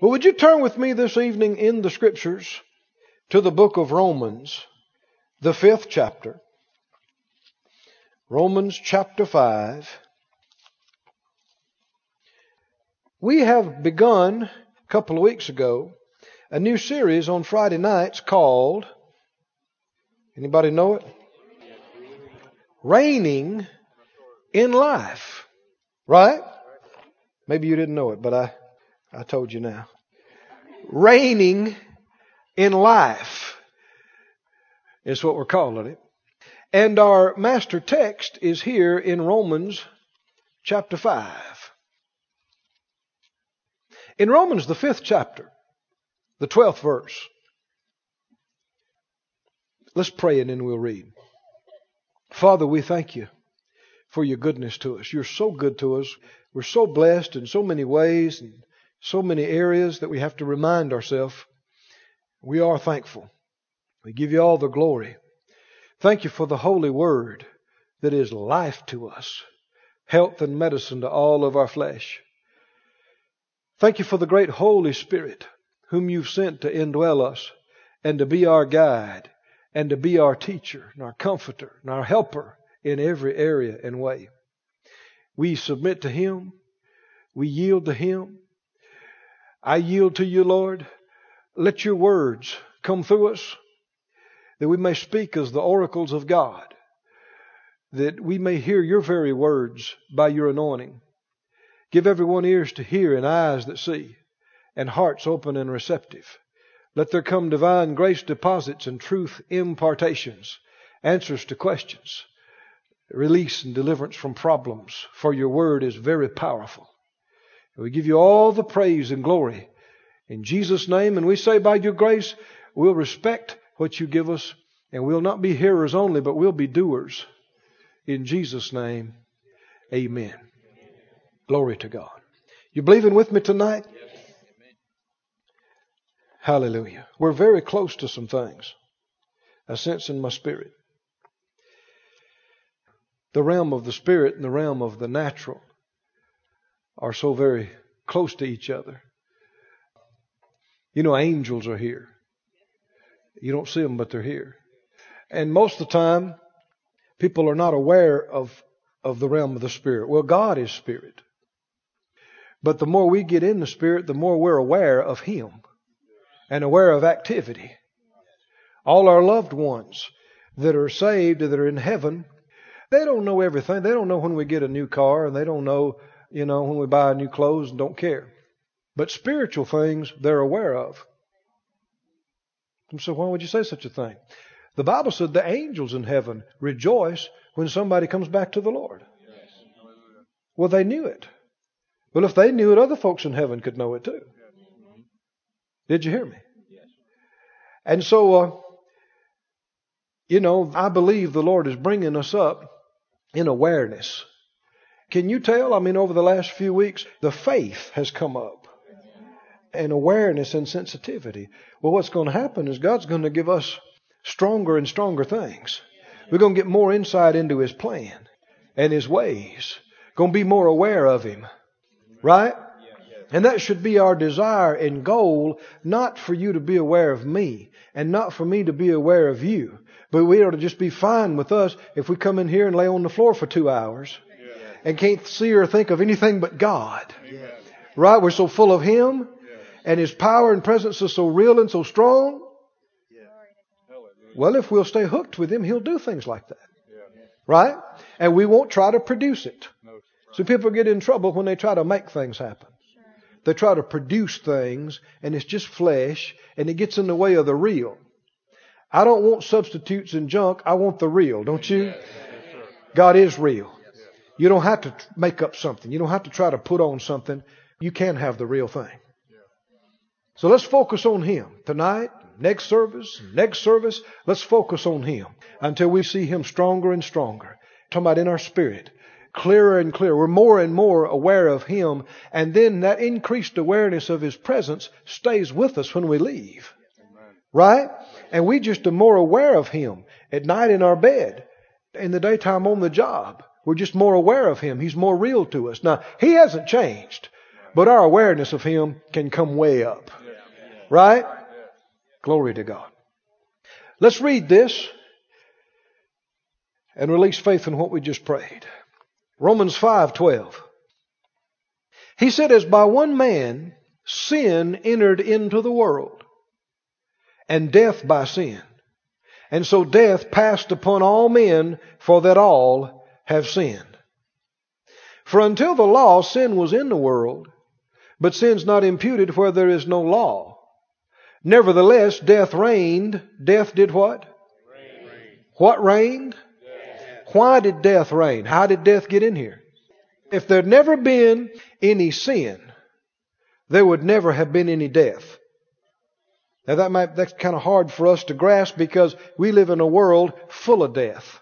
Well, would you turn with me this evening in the scriptures to the book of Romans, the fifth chapter. Romans chapter 5. We have begun a couple of weeks ago a new series on Friday nights called anybody know it? Reigning in life. Right? Maybe you didn't know it, but I I told you now. Reigning in life is what we're calling it. And our master text is here in Romans chapter 5. In Romans, the fifth chapter, the 12th verse. Let's pray and then we'll read. Father, we thank you for your goodness to us. You're so good to us. We're so blessed in so many ways and so many areas that we have to remind ourselves we are thankful. We give you all the glory. Thank you for the holy word that is life to us, health and medicine to all of our flesh. Thank you for the great Holy Spirit whom you've sent to indwell us and to be our guide and to be our teacher and our comforter and our helper in every area and way. We submit to Him. We yield to Him. I yield to you, Lord. Let your words come through us that we may speak as the oracles of God, that we may hear your very words by your anointing. Give everyone ears to hear and eyes that see, and hearts open and receptive. Let there come divine grace deposits and truth impartations, answers to questions, release and deliverance from problems, for your word is very powerful. We give you all the praise and glory in Jesus' name. And we say, by your grace, we'll respect what you give us, and we'll not be hearers only, but we'll be doers. In Jesus' name, amen. Glory to God. You believing with me tonight? Hallelujah. We're very close to some things. I sense in my spirit. The realm of the spirit and the realm of the natural are so very close to each other. You know, angels are here. You don't see them, but they're here. And most of the time, people are not aware of, of the realm of the Spirit. Well, God is Spirit. But the more we get in the Spirit, the more we're aware of Him and aware of activity. All our loved ones that are saved, that are in heaven, they don't know everything. They don't know when we get a new car, and they don't know, you know, when we buy new clothes and don't care. But spiritual things they're aware of. So why would you say such a thing? The Bible said the angels in heaven rejoice when somebody comes back to the Lord. Well, they knew it. Well, if they knew it, other folks in heaven could know it too. Did you hear me? Yes. And so, uh, you know, I believe the Lord is bringing us up in awareness. Can you tell? I mean, over the last few weeks, the faith has come up and awareness and sensitivity. Well, what's going to happen is God's going to give us stronger and stronger things. We're going to get more insight into His plan and His ways. Going to be more aware of Him. Right? And that should be our desire and goal, not for you to be aware of me and not for me to be aware of you. But we ought to just be fine with us if we come in here and lay on the floor for two hours and can't see or think of anything but God. Right? We're so full of Him and His power and presence is so real and so strong. Well, if we'll stay hooked with Him, He'll do things like that. Right? And we won't try to produce it. So people get in trouble when they try to make things happen. They try to produce things and it's just flesh and it gets in the way of the real. I don't want substitutes and junk. I want the real, don't you? God is real. You don't have to make up something. You don't have to try to put on something. You can have the real thing. So let's focus on Him tonight, next service, next service. Let's focus on Him until we see Him stronger and stronger. talking about in our spirit, clearer and clearer. We're more and more aware of Him, and then that increased awareness of His presence stays with us when we leave. Right? And we just are more aware of Him at night in our bed, in the daytime on the job. We're just more aware of Him. He's more real to us. Now, He hasn't changed. But our awareness of Him can come way up. Right? Glory to God. Let's read this and release faith in what we just prayed. Romans 5:12. He said as by one man sin entered into the world and death by sin. And so death passed upon all men for that all have sinned. For until the law sin was in the world, but sin's not imputed where there is no law. Nevertheless, death reigned. Death did what? Reigned. What reigned? Death. Why did death reign? How did death get in here? If there'd never been any sin, there would never have been any death. Now that might, that's kind of hard for us to grasp because we live in a world full of death.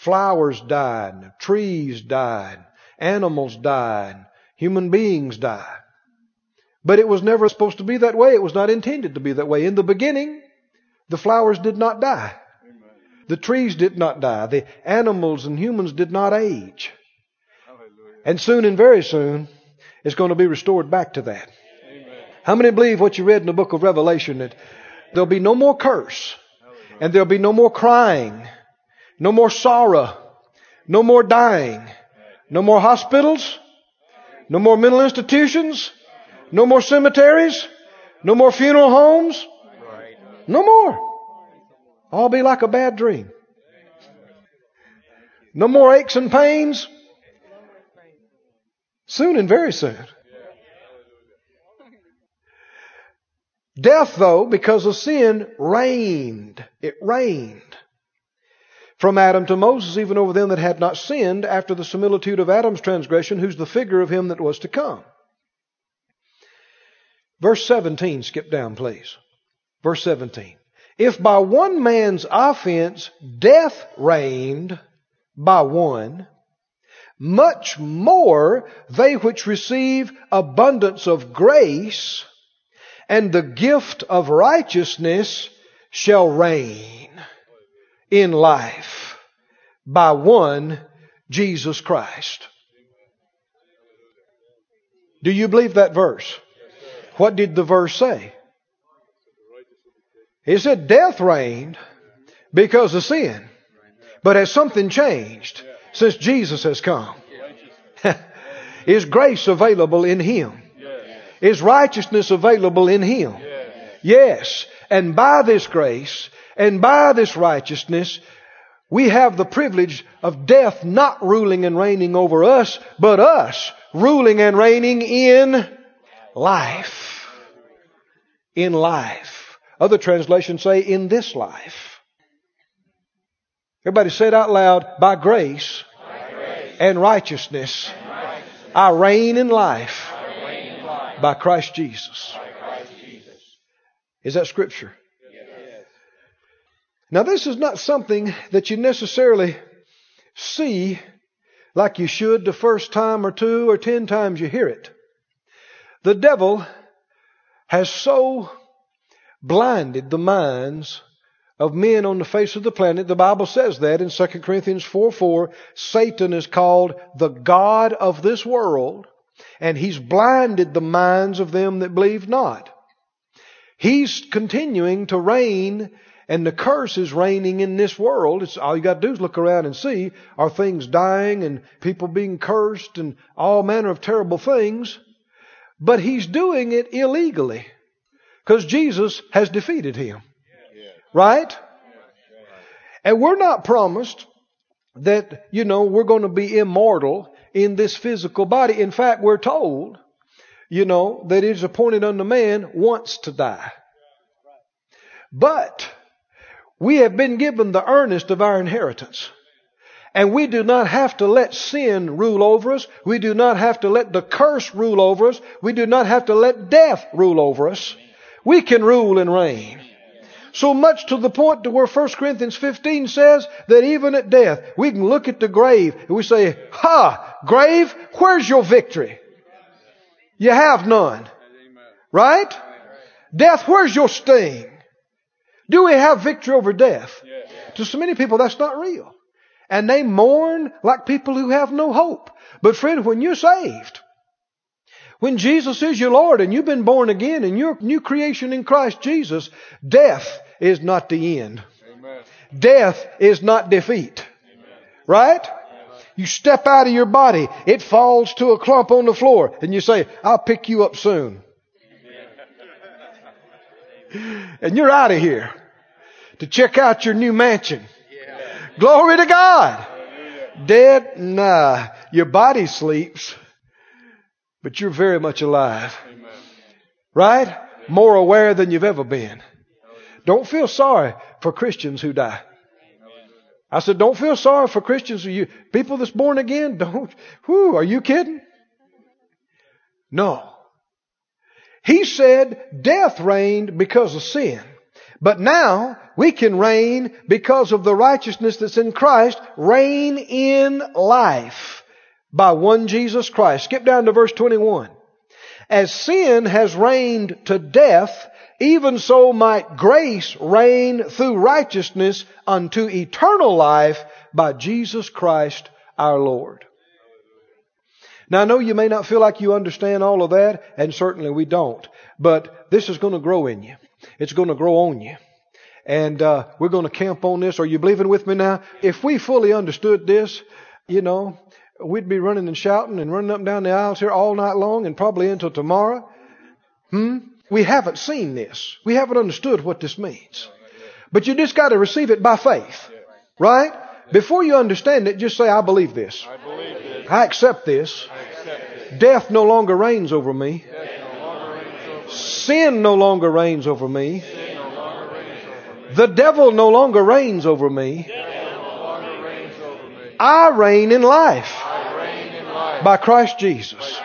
Flowers died, trees died, animals died, human beings died. But it was never supposed to be that way. It was not intended to be that way. In the beginning, the flowers did not die. The trees did not die. The animals and humans did not age. And soon and very soon, it's going to be restored back to that. How many believe what you read in the book of Revelation that there'll be no more curse and there'll be no more crying, no more sorrow, no more dying, no more hospitals, no more mental institutions, no more cemeteries, no more funeral homes, no more. All be like a bad dream. No more aches and pains. Soon and very soon. Death, though, because of sin, reigned. It reigned. From Adam to Moses, even over them that had not sinned, after the similitude of Adam's transgression, who's the figure of him that was to come. Verse 17, skip down, please. Verse 17. If by one man's offense death reigned by one, much more they which receive abundance of grace and the gift of righteousness shall reign in life by one Jesus Christ. Do you believe that verse? What did the verse say? It said death reigned because of sin. But has something changed since Jesus has come? Is grace available in Him? Is righteousness available in Him? Yes. And by this grace and by this righteousness, we have the privilege of death not ruling and reigning over us, but us ruling and reigning in life in life. Other translations say in this life. Everybody say it out loud. By grace, by grace and, righteousness, and righteousness, I reign in life, reign in life by, Christ by Christ Jesus. Is that scripture? Now, this is not something that you necessarily see like you should the first time or two or ten times you hear it. The devil has so blinded the minds of men on the face of the planet. The Bible says that in 2 Corinthians 4 4. Satan is called the God of this world, and he's blinded the minds of them that believe not. He's continuing to reign, and the curse is reigning in this world. It's all you got to do is look around and see are things dying and people being cursed and all manner of terrible things. But he's doing it illegally because Jesus has defeated him. Right? And we're not promised that, you know, we're going to be immortal in this physical body. In fact, we're told, you know, that it is appointed unto man once to die. But we have been given the earnest of our inheritance. And we do not have to let sin rule over us. We do not have to let the curse rule over us. We do not have to let death rule over us. We can rule and reign. So much to the point to where 1 Corinthians 15 says that even at death, we can look at the grave and we say, Ha! Grave, where's your victory? You have none. Right? Death, where's your sting? Do we have victory over death? To so many people, that's not real and they mourn like people who have no hope. But friend, when you're saved, When Jesus is your Lord and you've been born again and you're new creation in Christ Jesus, death is not the end. Amen. Death is not defeat. Amen. Right? You step out of your body, it falls to a clump on the floor, and you say, I'll pick you up soon. and you're out of here to check out your new mansion. Glory to God. Dead? Nah. Your body sleeps, but you're very much alive. Right? More aware than you've ever been. Don't feel sorry for Christians who die. I said, don't feel sorry for Christians who you, people that's born again. Don't, whoo, are you kidding? No. He said death reigned because of sin. But now we can reign because of the righteousness that's in Christ, reign in life by one Jesus Christ. Skip down to verse 21. As sin has reigned to death, even so might grace reign through righteousness unto eternal life by Jesus Christ our Lord. Now I know you may not feel like you understand all of that, and certainly we don't, but this is going to grow in you. It's going to grow on you. And uh, we're going to camp on this. Are you believing with me now? If we fully understood this, you know, we'd be running and shouting and running up and down the aisles here all night long and probably until tomorrow. Hmm? We haven't seen this. We haven't understood what this means. But you just got to receive it by faith. Right? Before you understand it, just say, I believe this. I, believe this. I accept this. I accept Death no longer reigns over me. Sin no longer reigns over me. The devil no longer reigns over me. I reign in life by Christ Jesus.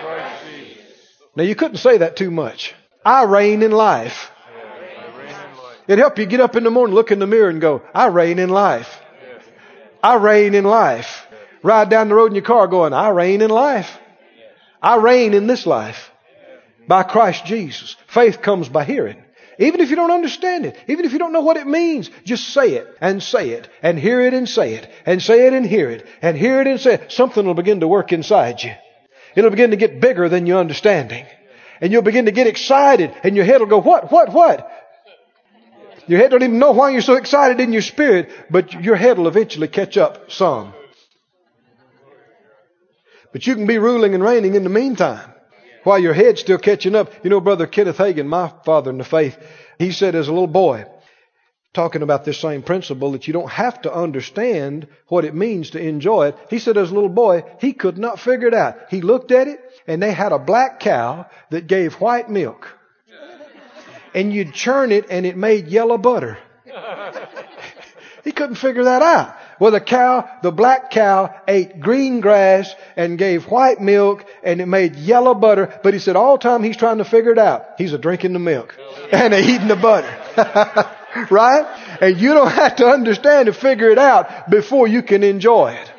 Now you couldn't say that too much. I reign in life. It'd help you get up in the morning, look in the mirror and go, I reign in life. I reign in life. Ride down the road in your car going, I reign in life. I reign in this life by Christ Jesus. Faith comes by hearing. Even if you don't understand it, even if you don't know what it means, just say it and say it and hear it and say it and say it and hear it and hear it and say it. Something will begin to work inside you. It'll begin to get bigger than your understanding. And you'll begin to get excited and your head will go, what, what, what? Your head don't even know why you're so excited in your spirit, but your head will eventually catch up some. But you can be ruling and reigning in the meantime while your head's still catching up. You know, Brother Kenneth Hagin, my father in the faith, he said as a little boy, talking about this same principle, that you don't have to understand what it means to enjoy it. He said as a little boy, he could not figure it out. He looked at it, and they had a black cow that gave white milk. And you'd churn it, and it made yellow butter. he couldn't figure that out. Well, the cow, the black cow ate green grass and gave white milk and it made yellow butter. But he said all the time he's trying to figure it out, he's a drinking the milk and a eating the butter. right? And you don't have to understand to figure it out before you can enjoy it.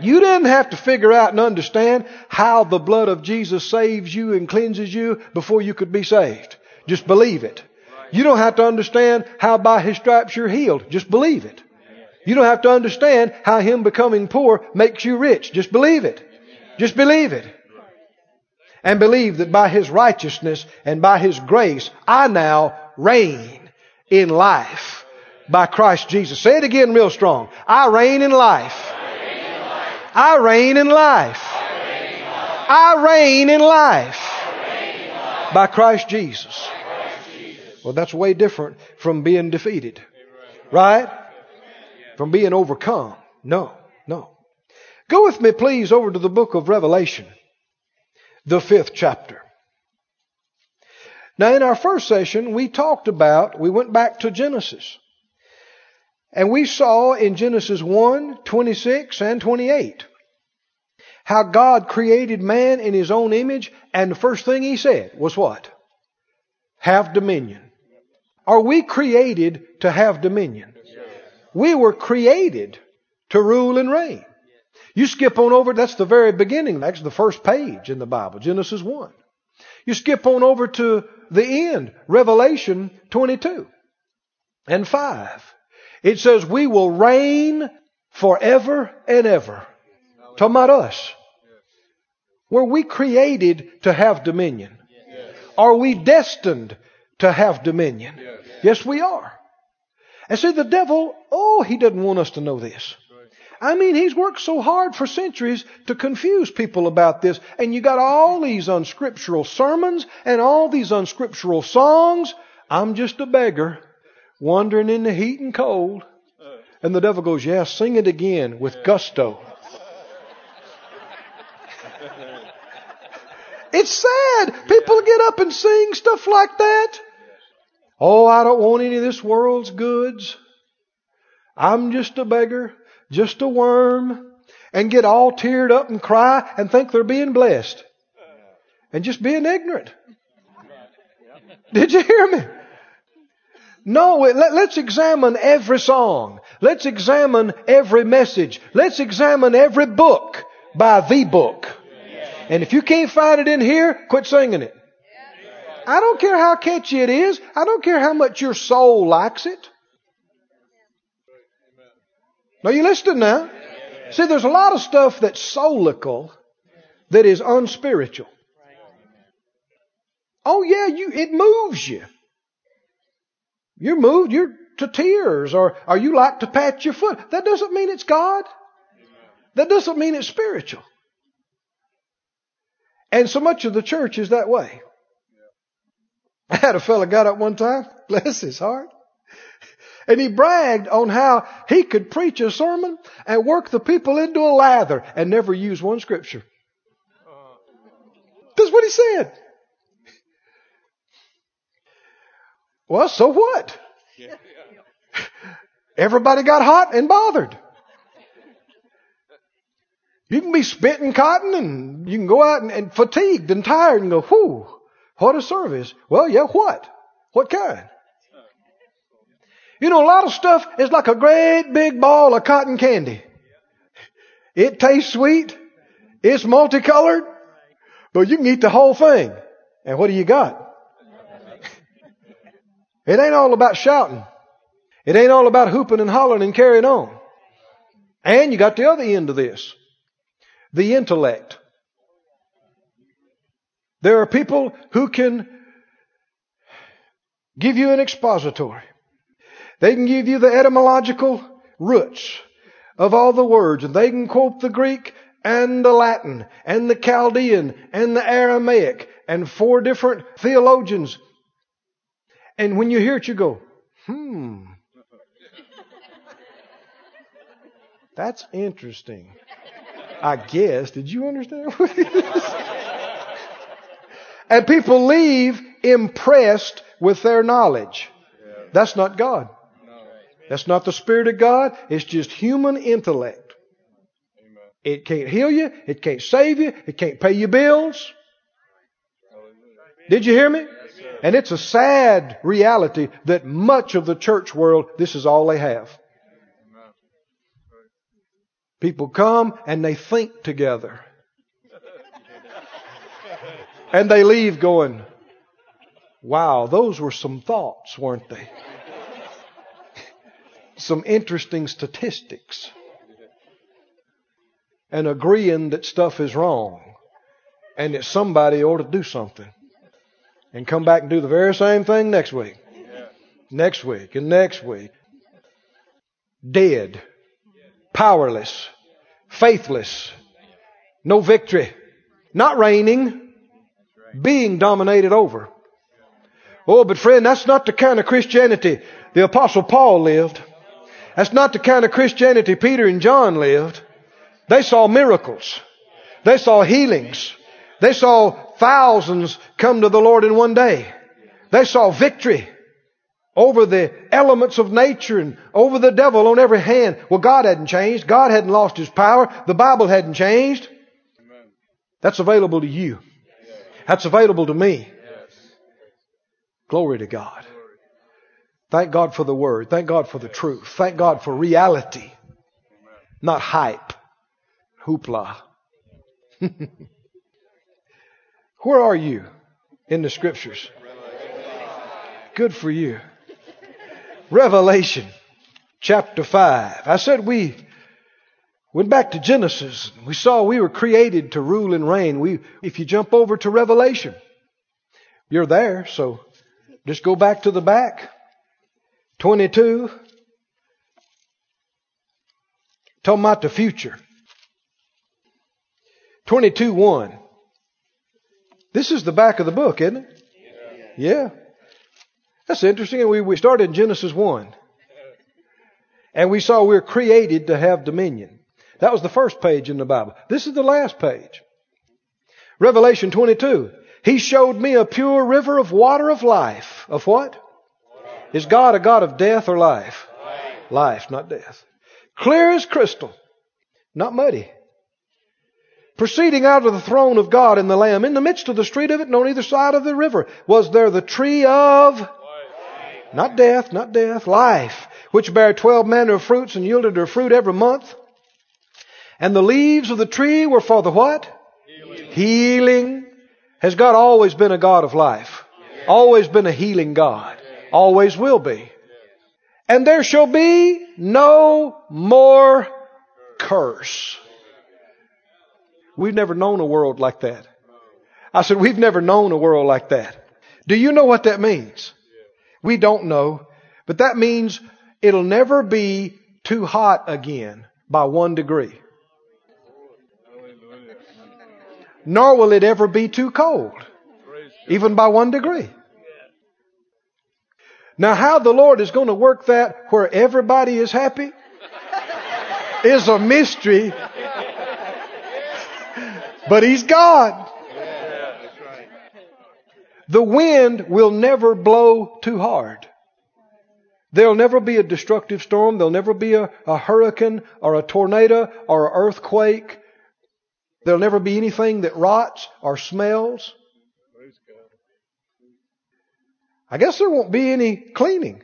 You didn't have to figure out and understand how the blood of Jesus saves you and cleanses you before you could be saved. Just believe it. You don't have to understand how by His stripes you're healed. Just believe it. You don't have to understand how Him becoming poor makes you rich. Just believe it. Just believe it. And believe that by His righteousness and by His grace, I now reign in life by Christ Jesus. Say it again real strong. I reign in life. I reign in life. I reign in life by Christ Jesus. Well, that's way different from being defeated. Right? From being overcome. No, no. Go with me, please, over to the book of Revelation, the fifth chapter. Now, in our first session, we talked about, we went back to Genesis. And we saw in Genesis 1, 26 and 28 how God created man in his own image, and the first thing he said was what? Have dominion. Are we created to have dominion? We were created to rule and reign. You skip on over, that's the very beginning. That's the first page in the Bible, Genesis 1. You skip on over to the end, Revelation 22 and 5. It says, We will reign forever and ever. Talking about us. Were we created to have dominion? Are we destined to have dominion? Yes, we are. And see, the devil, oh, he doesn't want us to know this. I mean, he's worked so hard for centuries to confuse people about this. And you got all these unscriptural sermons and all these unscriptural songs. I'm just a beggar wandering in the heat and cold. And the devil goes, yeah, sing it again with gusto. It's sad. People get up and sing stuff like that. Oh, I don't want any of this world's goods. I'm just a beggar, just a worm, and get all teared up and cry and think they're being blessed. And just being ignorant. Did you hear me? No, let, us examine every song. Let's examine every message. Let's examine every book by the book. And if you can't find it in here, quit singing it. I don't care how catchy it is. I don't care how much your soul likes it. Are you listening now? See, there's a lot of stuff that's soulical that is unspiritual. Oh yeah, you, it moves you. You're moved, you're to tears, or, or you like to pat your foot. That doesn't mean it's God. That doesn't mean it's spiritual. And so much of the church is that way. I had a fellow got up one time, bless his heart, and he bragged on how he could preach a sermon and work the people into a lather and never use one scripture. That's what he said. Well, so what? Everybody got hot and bothered. You can be spitting cotton and you can go out and, and fatigued and tired and go, whew, what a service. Well, yeah, what? What kind? You know, a lot of stuff is like a great big ball of cotton candy. It tastes sweet. It's multicolored. But you can eat the whole thing. And what do you got? It ain't all about shouting. It ain't all about hooping and hollering and carrying on. And you got the other end of this the intellect. There are people who can give you an expository. They can give you the etymological roots of all the words, and they can quote the Greek and the Latin and the Chaldean and the Aramaic and four different theologians. And when you hear it, you go, hmm. That's interesting. I guess. Did you understand And people leave impressed with their knowledge. That's not God. That's not the Spirit of God. It's just human intellect. It can't heal you. It can't save you. It can't pay your bills. Did you hear me? And it's a sad reality that much of the church world, this is all they have. People come and they think together. And they leave going, wow, those were some thoughts, weren't they? some interesting statistics. And agreeing that stuff is wrong and that somebody ought to do something. And come back and do the very same thing next week. Next week and next week. Dead powerless, faithless, no victory, not reigning, being dominated over. Oh, but friend, that's not the kind of Christianity the apostle Paul lived. That's not the kind of Christianity Peter and John lived. They saw miracles. They saw healings. They saw thousands come to the Lord in one day. They saw victory over the elements of nature and over the devil on every hand. Well, God hadn't changed. God hadn't lost His power. The Bible hadn't changed. That's available to you. That's available to me. Glory to God. Thank God for the Word. Thank God for the truth. Thank God for reality. Not hype. Hoopla. Where are you in the Scriptures? Good for you. Revelation chapter 5. I said we Went back to Genesis. We saw we were created to rule and reign. We, if you jump over to Revelation, you're there. So just go back to the back. 22. Talking about the future. 22 1. This is the back of the book, isn't it? Yeah. That's interesting. We, we started in Genesis 1. And we saw we we're created to have dominion. That was the first page in the Bible. This is the last page. Revelation 22. He showed me a pure river of water of life. Of what? Is God a God of death or life? Life, not death. Clear as crystal. Not muddy. Proceeding out of the throne of God and the Lamb, in the midst of the street of it and on either side of the river, was there the tree of not death, not death, life, which bare twelve manner of fruits and yielded her fruit every month. And the leaves of the tree were for the what? Healing. healing. Has God always been a God of life? Always been a healing God. Always will be. And there shall be no more curse. We've never known a world like that. I said, we've never known a world like that. Do you know what that means? We don't know. But that means it'll never be too hot again by one degree. Nor will it ever be too cold, even by one degree. Now, how the Lord is going to work that where everybody is happy is a mystery. But He's God. The wind will never blow too hard. There'll never be a destructive storm. There'll never be a, a hurricane or a tornado or an earthquake There'll never be anything that rots or smells. I guess there won't be any cleaning.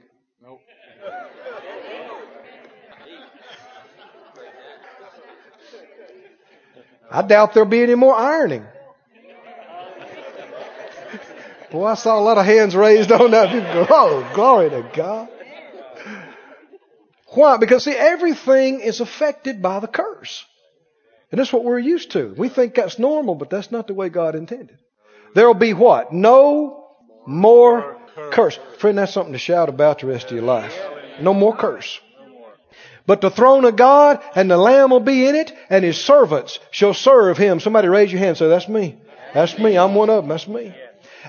I doubt there'll be any more ironing. Boy, I saw a lot of hands raised on that. People go, oh, glory to God. Why? Because see, everything is affected by the curse. And that's what we're used to. We think that's normal, but that's not the way God intended. There'll be what? No more curse. Friend, that's something to shout about the rest of your life. No more curse. But the throne of God and the Lamb will be in it, and his servants shall serve him. Somebody raise your hand and say, That's me. That's me. I'm one of them. That's me.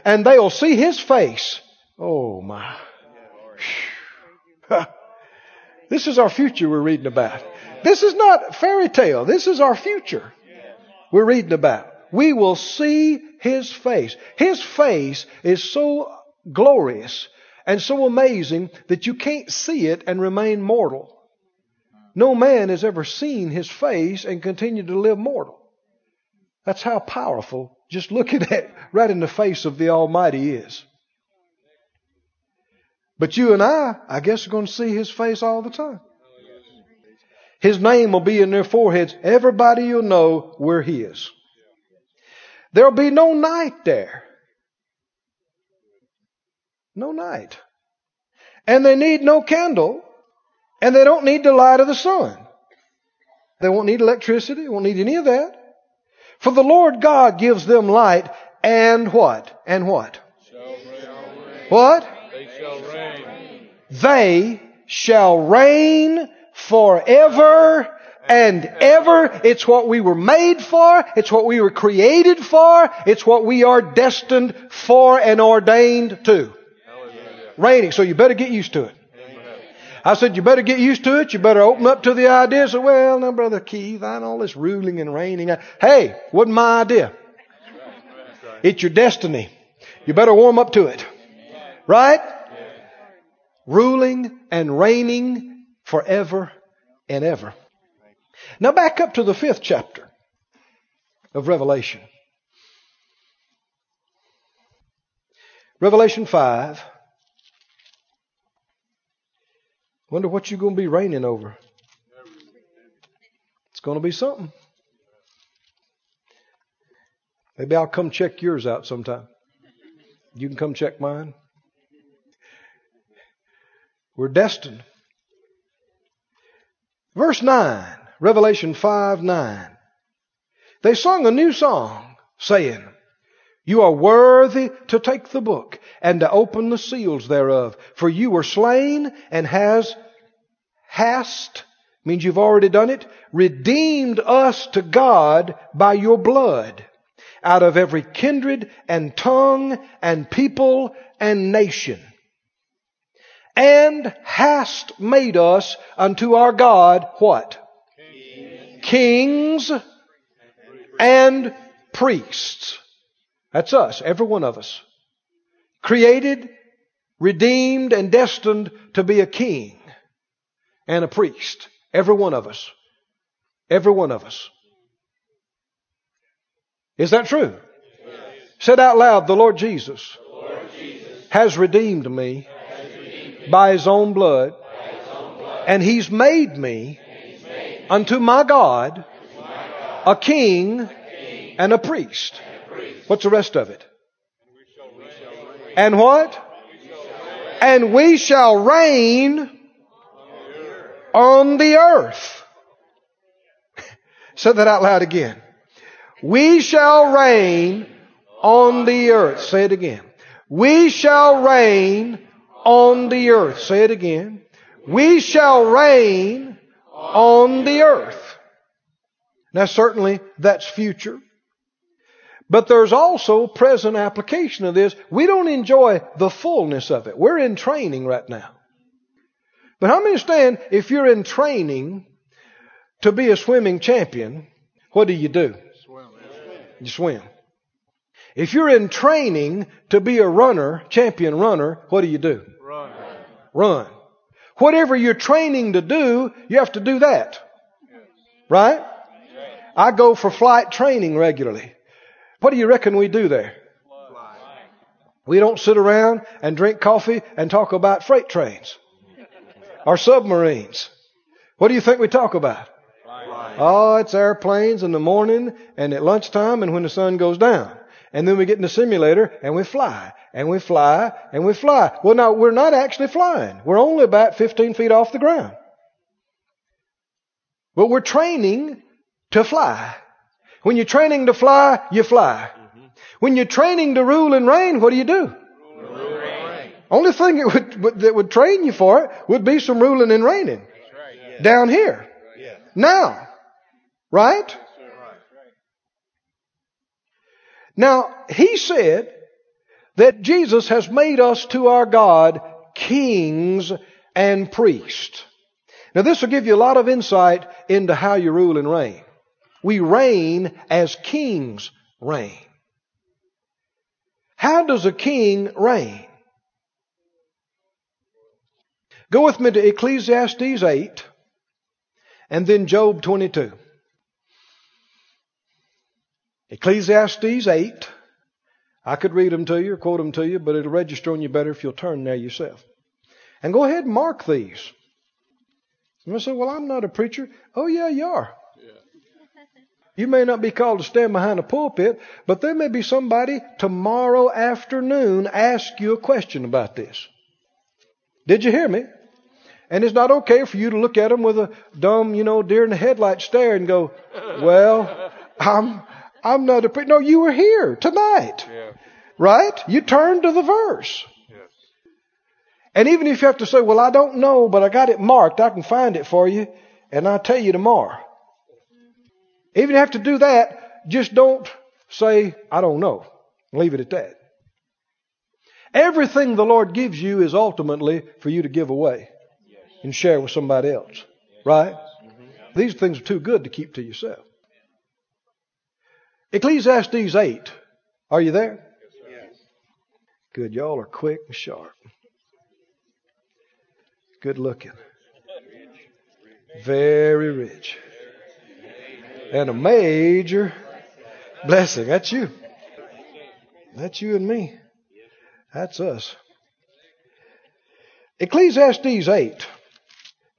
And they'll see his face. Oh my. this is our future we're reading about. This is not fairy tale. This is our future we're reading about. We will see His face. His face is so glorious and so amazing that you can't see it and remain mortal. No man has ever seen His face and continued to live mortal. That's how powerful just looking at right in the face of the Almighty is. But you and I, I guess, are going to see His face all the time. His name will be in their foreheads. Everybody will know we're His. There'll be no night there. No night. And they need no candle. And they don't need the light of the sun. They won't need electricity. They won't need any of that. For the Lord God gives them light and what? And what? What? They shall reign. They shall reign forever and ever. It's what we were made for. It's what we were created for. It's what we are destined for and ordained to. Reigning. So you better get used to it. I said, you better get used to it. You better open up to the idea. So, well, now, Brother Keith, I know all this ruling and reigning. Hey, wasn't my idea. It's your destiny. You better warm up to it. Right? Ruling and reigning forever and ever. Now back up to the fifth chapter of Revelation. Revelation 5. Wonder what you're going to be reigning over. It's going to be something. Maybe I'll come check yours out sometime. You can come check mine. We're destined Verse 9, Revelation 5 9. They sung a new song saying, You are worthy to take the book and to open the seals thereof, for you were slain and has, hast, means you've already done it, redeemed us to God by your blood out of every kindred and tongue and people and nation. And hast made us unto our God what? Kings, and priests. That's us, every one of us. Created, redeemed, and destined to be a king and a priest. Every one of us. Every one of us. Is that true? Yes. Said out loud, the Lord Jesus, the Lord Jesus has, redeemed me, has redeemed me by his own blood, and he's made me, unto my God, a, king. And a priest. What's the rest of it? And what? And we shall reign on the earth. Say that out loud again. We shall reign on the earth. Say it again. We shall reign on the earth. Say it again. We shall reign on the earth. Now certainly that's future. But there's also present application of this. We don't enjoy the fullness of it. We're in training right now. But how many understand if you're in training to be a swimming champion, what do you do? You swim. If you're in training to be a runner, champion runner, what do you do? Run. Whatever you're training to do, you have to do that. Right? I go for flight training regularly. What do you reckon we do there? We don't sit around and drink coffee and talk about freight trains or submarines. What do you think we talk about? Oh, it's airplanes in the morning and at lunchtime and when the sun goes down. And then we get in the simulator and we fly and we fly and we fly. Well, now we're not actually flying. We're only about 15 feet off the ground. But we're training to fly. When you're training to fly, you fly. Mm-hmm. When you're training to rule and reign, what do you do? Only thing it would, that would train you for it would be some ruling and reigning. Right, Down here. Now. Right? Now, he said that Jesus has made us to our God kings and priests. Now, this will give you a lot of insight into how you rule and reign. We reign as kings reign. How does a king reign? Go with me to Ecclesiastes 8 and then Job 22. Ecclesiastes 8. I could read them to you or quote them to you, but it'll register on you better if you'll turn there yourself. And go ahead and mark these. You say, well, I'm not a preacher. Oh, yeah, you are. You may not be called to stand behind a pulpit, but there may be somebody tomorrow afternoon ask you a question about this. Did you hear me? And it's not okay for you to look at them with a dumb, you know, deer in the headlight stare and go, well, I'm, I'm not a preacher. No, you were here tonight. Yeah. Right? You turned to the verse. Yes. And even if you have to say, well, I don't know, but I got it marked, I can find it for you, and I'll tell you tomorrow. Even if you have to do that, just don't say, I don't know. Leave it at that. Everything the Lord gives you is ultimately for you to give away and share with somebody else. Right? Mm-hmm. These things are too good to keep to yourself. Ecclesiastes 8. Are you there? Yes. Good. Y'all are quick and sharp. Good looking. Very rich. And a major blessing. That's you. That's you and me. That's us. Ecclesiastes 8.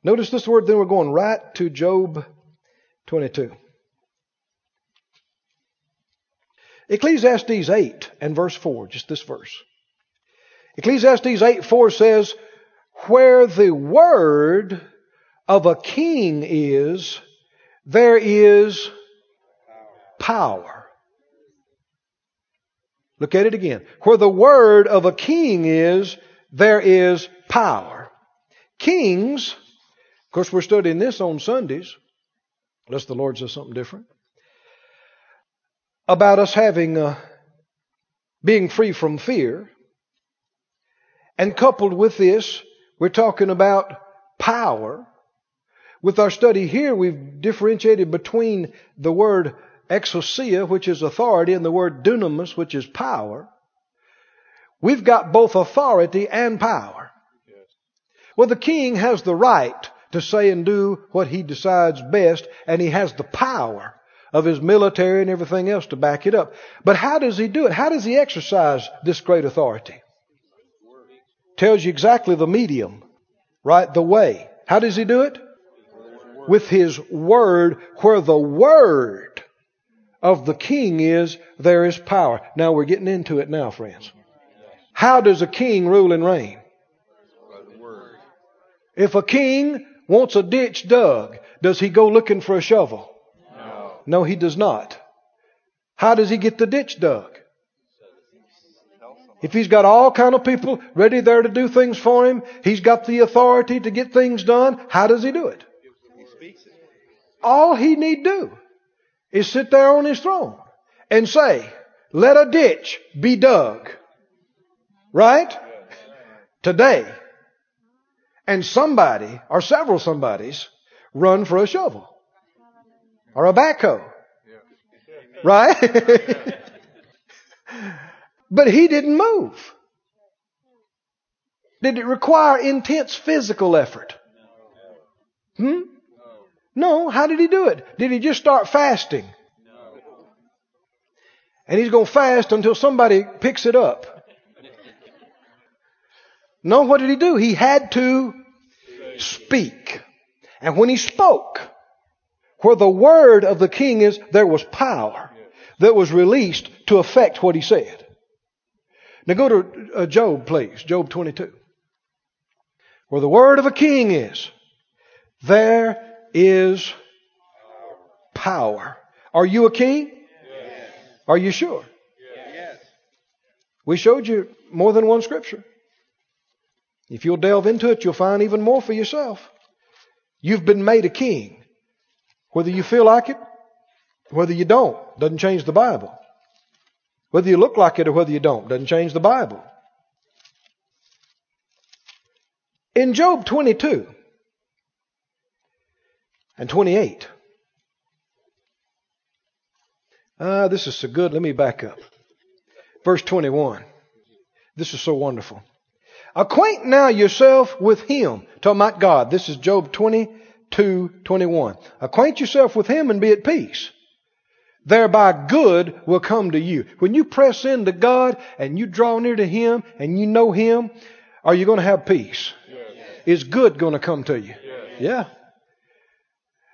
Notice this word, then we're going right to Job 22. Ecclesiastes 8 and verse 4, just this verse. Ecclesiastes 8 4 says, Where the word of a king is, there is power. Look at it again. Where the word of a king is, there is power. Kings, of course, we're studying this on Sundays, unless the Lord says something different, about us having, uh, being free from fear. And coupled with this, we're talking about power. With our study here, we've differentiated between the word exousia, which is authority, and the word dunamis, which is power. We've got both authority and power. Well, the king has the right to say and do what he decides best, and he has the power of his military and everything else to back it up. But how does he do it? How does he exercise this great authority? Tells you exactly the medium, right? The way. How does he do it? With his word, where the word of the king is, there is power. Now we're getting into it now, friends. How does a king rule and reign? If a king wants a ditch dug, does he go looking for a shovel? No. He does not. How does he get the ditch dug? If he's got all kind of people ready there to do things for him, he's got the authority to get things done, how does he do it. All he need do is sit there on his throne and say, let a ditch be dug. Right? Today. And somebody, or several somebodies, run for a shovel. Or a backhoe. Right? but he didn't move. Did it require intense physical effort? Hmm? No. How did he do it? Did he just start fasting? No. And he's going to fast until somebody picks it up. No, what did he do? He had to speak. And when he spoke, where the word of the king is, there was power that was released to affect what he said. Now go to uh, Job, please. Job 22. Where the word of a king is, there is power. Are you a king? Yes. Are you sure? Yes. We showed you more than one scripture. If you'll delve into it, you'll find even more for yourself. You've been made a king. Whether you feel like it, whether you don't, doesn't change the Bible. Whether you look like it or whether you don't, doesn't change the Bible. In Job 22 and 28, ah, this is so good. Let me back up. Verse 21. This is so wonderful. Acquaint now yourself with him. Talking about God. This is Job 22, 21. Acquaint yourself with him and be at peace. Thereby good will come to you. When you press into God and you draw near to him and you know him, are you going to have peace? Yes. Is good going to come to you? Yes. Yeah.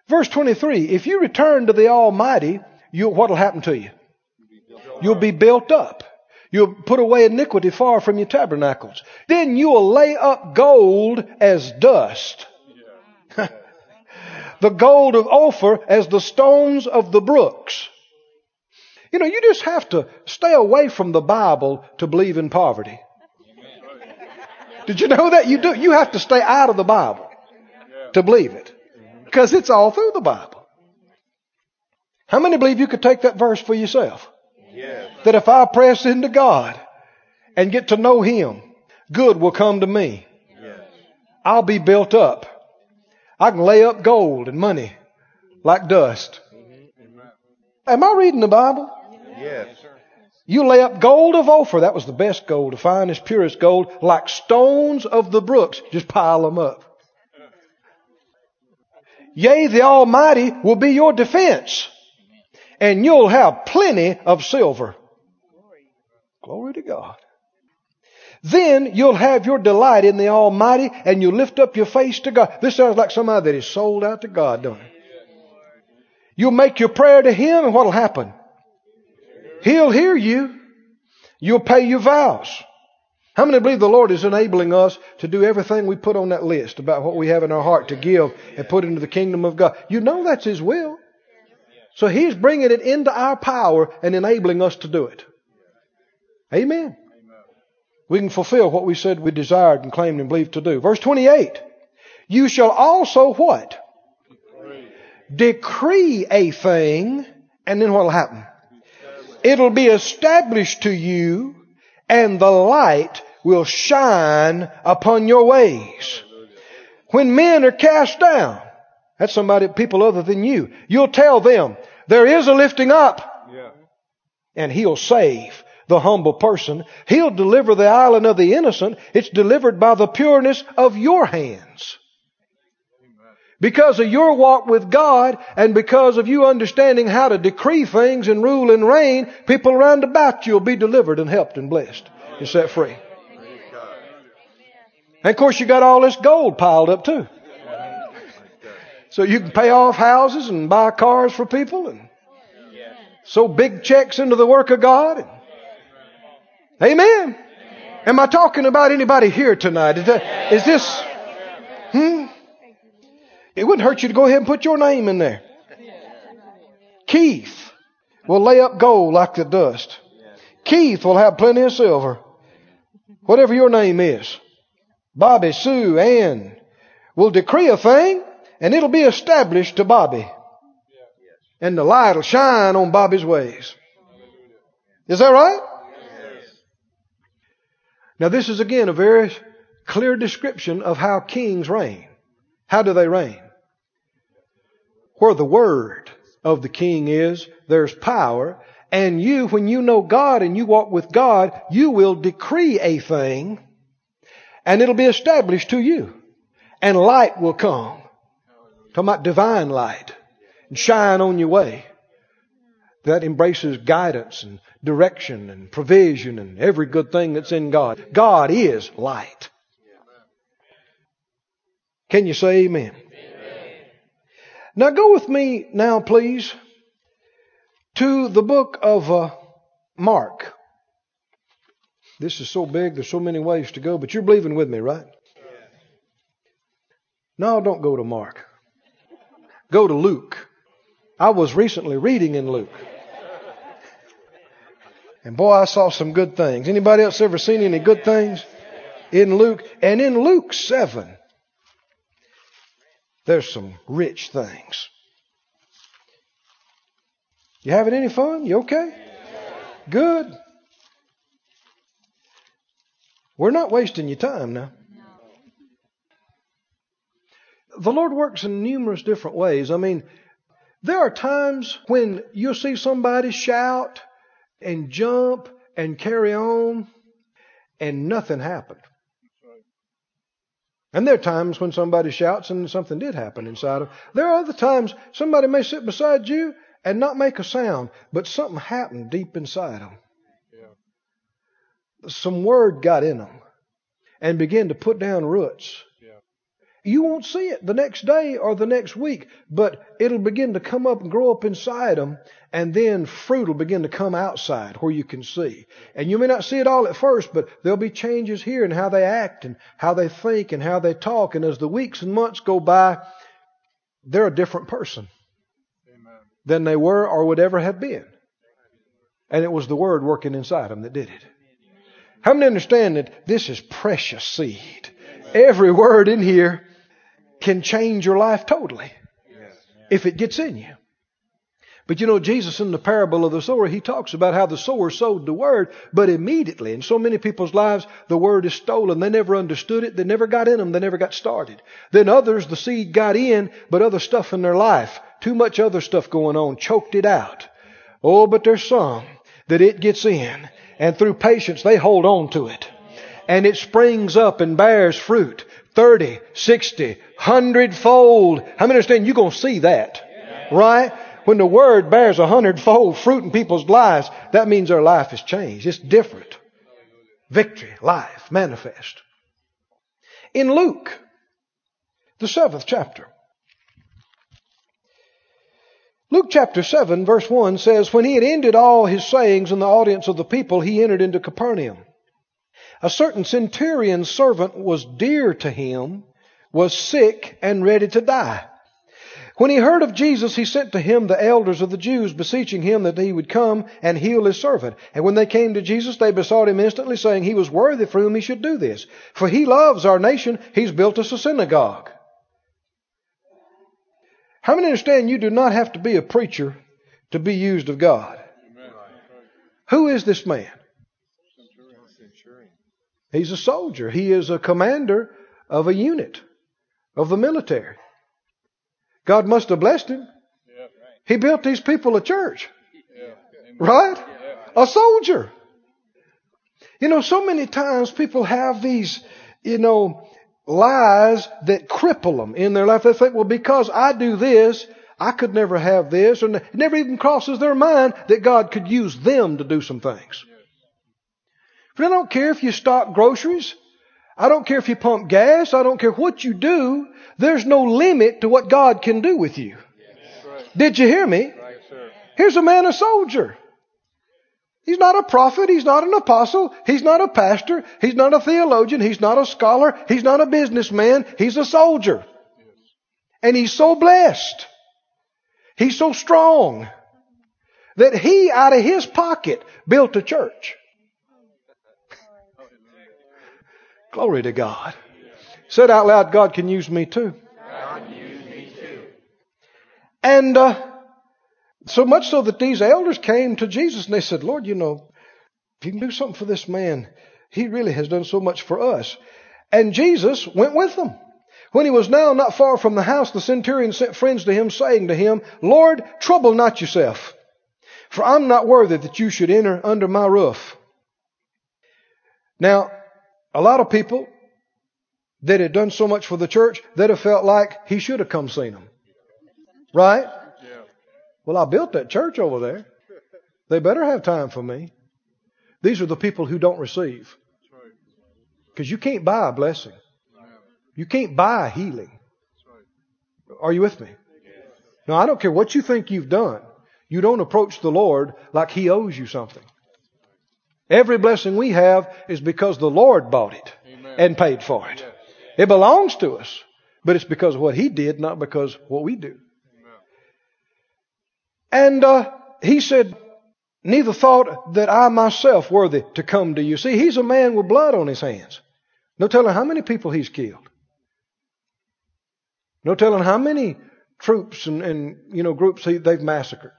Verse 23. If you return to the Almighty, you, what'll happen to you? You'll be built up. You'll put away iniquity far from your tabernacles. Then you will lay up gold as dust. the gold of Ophir as the stones of the brooks. You know, you just have to stay away from the Bible to believe in poverty. Did you know that? You do. You have to stay out of the Bible to believe it. Because it's all through the Bible. How many believe you could take that verse for yourself? Yes. that if I press into God and get to know Him, good will come to me. Yes. I'll be built up. I can lay up gold and money like dust. Am I reading the Bible? Yes. You lay up gold of Ophir. That was the best gold, the finest, purest gold, like stones of the brooks. Just pile them up. Yea, the Almighty will be your defense and you'll have plenty of silver. Glory to God. Then you'll have your delight in the Almighty and you'll lift up your face to God. This sounds like somebody that is sold out to God, don't it? You'll make your prayer to Him and what'll happen? He'll hear you. You'll pay your vows. How many believe the Lord is enabling us to do everything we put on that list about what we have in our heart to give and put into the kingdom of God? You know that's His will. So He's bringing it into our power and enabling us to do it. Amen. We can fulfill what we said we desired and claimed and believed to do. Verse 28. You shall also what? Decree a thing, and then what will happen? It'll be established to you, and the light will shine upon your ways. When men are cast down, that's somebody, people other than you, you'll tell them, there is a lifting up, Yeah. and He'll save the humble person. He'll deliver the island of the innocent. It's delivered by the pureness of your hands. Because of your walk with God and because of you understanding how to decree things and rule and reign, people around about you will be delivered and helped and blessed and set free. And of course you got all this gold piled up too. So you can pay off houses and buy cars for people and sow big checks into the work of God. Amen. Am I talking about anybody here tonight? Is, that, is this, hmm? It wouldn't hurt you to go ahead and put your name in there. Keith will lay up gold like the dust. Keith will have plenty of silver. Whatever your name is. Bobby, Sue, Ann will decree a thing and it'll be established to Bobby. And the light will shine on Bobby's ways. Is that right? Now this is again a very clear description of how kings reign. How do they reign? Where the word of the king is, there's power. And you, when you know God and you walk with God, you will decree a thing and it'll be established to you. And light will come. Talking about divine light and shine on your way. That embraces guidance and direction and provision and every good thing that's in God. God is light. Can you say amen? Now go with me now, please, to the book of uh, Mark. This is so big, there's so many ways to go, but you're believing with me, right? No, don't go to Mark. Go to Luke. I was recently reading in Luke. And boy, I saw some good things. Anybody else ever seen any good things in Luke? And in Luke 7, there's some rich things. You having any fun? You okay? Good. We're not wasting your time now. The Lord works in numerous different ways. I mean, there are times when you'll see somebody shout and jump and carry on and nothing happened. And there are times when somebody shouts and something did happen inside of. There are other times somebody may sit beside you and not make a sound, but something happened deep inside them. Some word got in them and began to put down roots. You won't see it the next day or the next week, but it'll begin to come up and grow up inside them, and then fruit will begin to come outside where you can see. And you may not see it all at first, but there'll be changes here in how they act and how they think and how they talk. And as the weeks and months go by, they're a different person than they were or would ever have been. And it was the Word working inside them that did it. How many understand that this is precious seed? Every word in here can change your life totally if it gets in you. But you know, Jesus in the parable of the sower, he talks about how the sower sowed the word, but immediately, in so many people's lives, the word is stolen. They never understood it. They never got in them. They never got started. Then others, the seed got in, but other stuff in their life, too much other stuff going on, choked it out. Oh, but there's some that it gets in, and through patience, they hold on to it. And it springs up and bears fruit. 30, 60, 100 fold. How many understand you're going to see that? Right? When the word bears a hundredfold fruit in people's lives, that means their life has changed. It's different. Victory, life, manifest. In Luke, the seventh chapter, Luke chapter 7 verse 1 says, When he had ended all his sayings in the audience of the people, he entered into Capernaum. A certain centurion's servant was dear to him, was sick and ready to die. When he heard of Jesus, he sent to him the elders of the Jews, beseeching him that he would come and heal his servant. And when they came to Jesus, they besought him instantly, saying he was worthy for whom he should do this. For he loves our nation. He's built us a synagogue. How many understand you do not have to be a preacher to be used of God? Who is this man? He's a soldier. He is a commander of a unit of the military. God must have blessed him. He built these people a church. Right? A soldier. You know, so many times people have these, you know, lies that cripple them in their life. They think, well, because I do this, I could never have this. And it never even crosses their mind that God could use them to do some things. But I don't care if you stock groceries. I don't care if you pump gas. I don't care what you do. There's no limit to what God can do with you. Did you hear me? Here's a man, a soldier. He's not a prophet. He's not an apostle. He's not a pastor. He's not a theologian. He's not a scholar. He's not a businessman. He's a soldier. And he's so blessed. He's so strong that he, out of his pocket, built a church. Glory to God. Said out loud, God can use me too. God use me too. And uh, so much so that these elders came to Jesus and they said, Lord, you know, if you can do something for this man, he really has done so much for us. And Jesus went with them. When he was now not far from the house, the centurion sent friends to him, saying to him, Lord, trouble not yourself, for I'm not worthy that you should enter under my roof. Now, a lot of people that had done so much for the church, that have felt like he should have come seen them. Right? Yeah. Well, I built that church over there. They better have time for me. These are the people who don't receive. Because you can't buy a blessing. You can't buy a healing. Are you with me? Now, I don't care what you think you've done. You don't approach the Lord like He owes you something. Every blessing we have is because the Lord bought it Amen. and paid for it. Yes. It belongs to us, but it's because of what He did, not because of what we do. Amen. And uh, He said, Neither thought that I myself worthy to come to you. See, He's a man with blood on His hands. No telling how many people He's killed. No telling how many troops and, and you know groups he, they've massacred.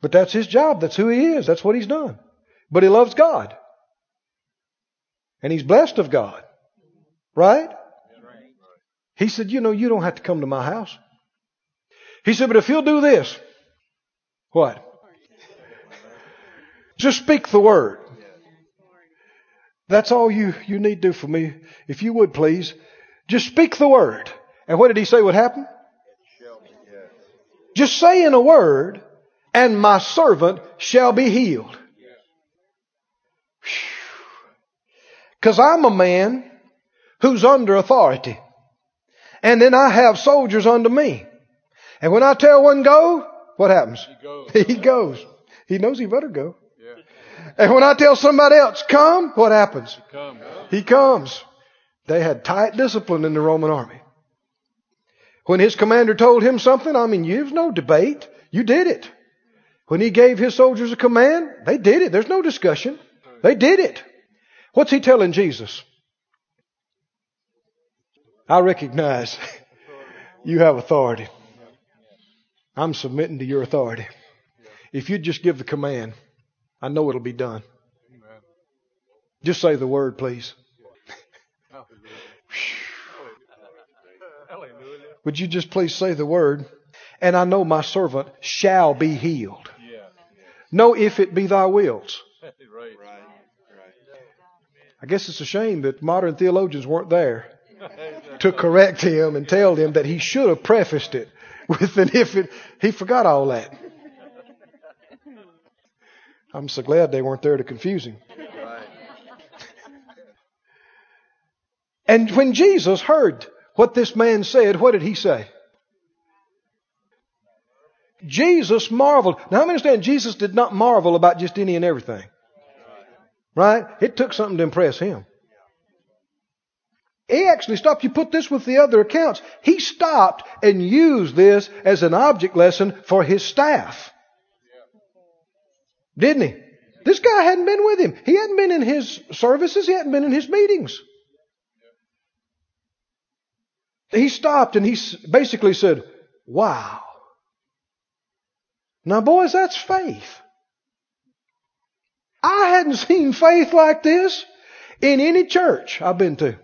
But that's his job. That's who he is. That's what he's done. But he loves God. And he's blessed of God. Right? He said, You know, you don't have to come to my house. He said, But if you'll do this, what? Just speak the word. That's all you, you need to do for me. If you would please, just speak the word. And what did he say would happen? Just say in a word, and my servant shall be healed. Because I'm a man who's under authority. And then I have soldiers under me. And when I tell one go, what happens? He goes. He goes. He knows he better go. Yeah. And when I tell somebody else, come, what happens? Come. He comes. They had tight discipline in the Roman army. When his commander told him something, I mean, there's no debate. You did it. When he gave his soldiers a command, they did it. There's no discussion. They did it. What's he telling Jesus? I recognize you have authority. I'm submitting to your authority. If you just give the command, I know it'll be done. Just say the word, please. Would you just please say the word? And I know my servant shall be healed. No, if it be thy wills. I guess it's a shame that modern theologians weren't there to correct him and tell him that he should have prefaced it with an if it. He forgot all that. I'm so glad they weren't there to confuse him. And when Jesus heard what this man said, what did he say? Jesus marveled. Now, I understand Jesus did not marvel about just any and everything. Right? It took something to impress him. He actually stopped. You put this with the other accounts. He stopped and used this as an object lesson for his staff. Didn't he? This guy hadn't been with him. He hadn't been in his services. He hadn't been in his meetings. He stopped and he basically said, Wow. Now, boys, that's faith. I hadn't seen faith like this in any church I've been to.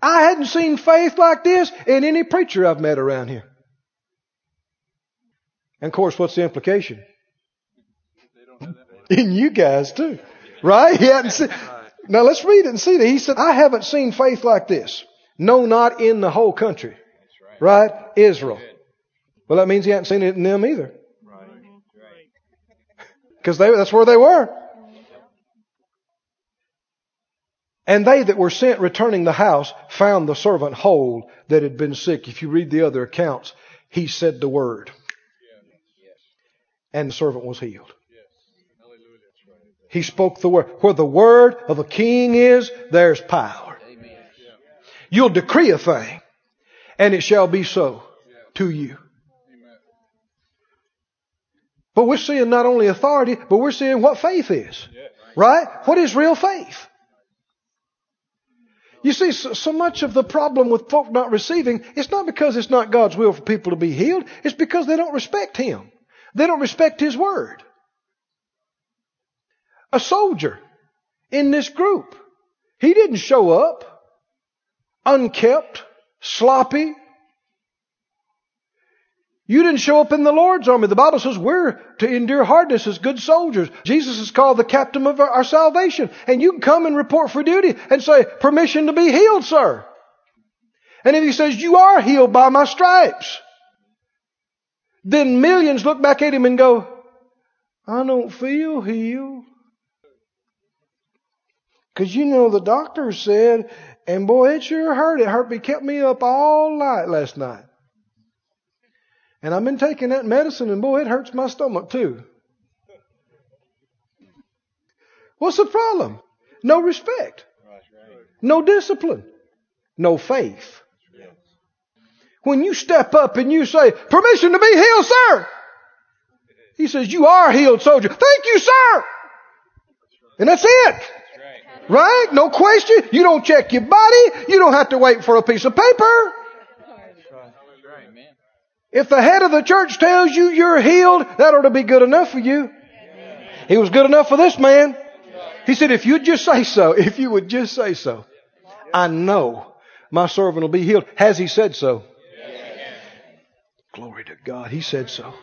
I hadn't seen faith like this in any preacher I've met around here. And of course, what's the implication? In you guys too. Right? He hadn't seen. Now let's read it and see that. He said, I haven't seen faith like this. No, not in the whole country. Right? Israel. Well, that means he hadn't seen it in them either. Because that's where they were. And they that were sent returning the house found the servant whole that had been sick. If you read the other accounts, he said the word. And the servant was healed. He spoke the word. Where the word of a king is, there's power. You'll decree a thing, and it shall be so to you. But we're seeing not only authority, but we're seeing what faith is. Right? What is real faith? You see, so, so, much of the problem with folk not receiving, it's not because it's not God's will for people to be healed, it's because they don't respect Him. They don't respect His Word. A soldier in this group, he didn't show up unkept, sloppy. You didn't show up in the Lord's army. The Bible says we're to endure hardness as good soldiers. Jesus is called the captain of our salvation. And you can come and report for duty and say, permission to be healed, sir. And if he says, you are healed by my stripes, then millions look back at him and go, I don't feel healed. Because you know the doctor said, and boy, it sure hurt. It hurt me, kept me up all night last night. And I've been taking that medicine, and boy, it hurts my stomach too. What's the problem? No respect, no discipline, no faith. When you step up and you say, permission to be healed, sir. He says, you are healed, soldier. Thank you, sir. And that's it. Right? No question. You don't check your body. You don't have to wait for a piece of paper. If the head of the church tells you you're healed, that ought to be good enough for you. He was good enough for this man. He said, if you'd just say so, if you would just say so, I know my servant will be healed. Has he said so? Glory to God. He said so.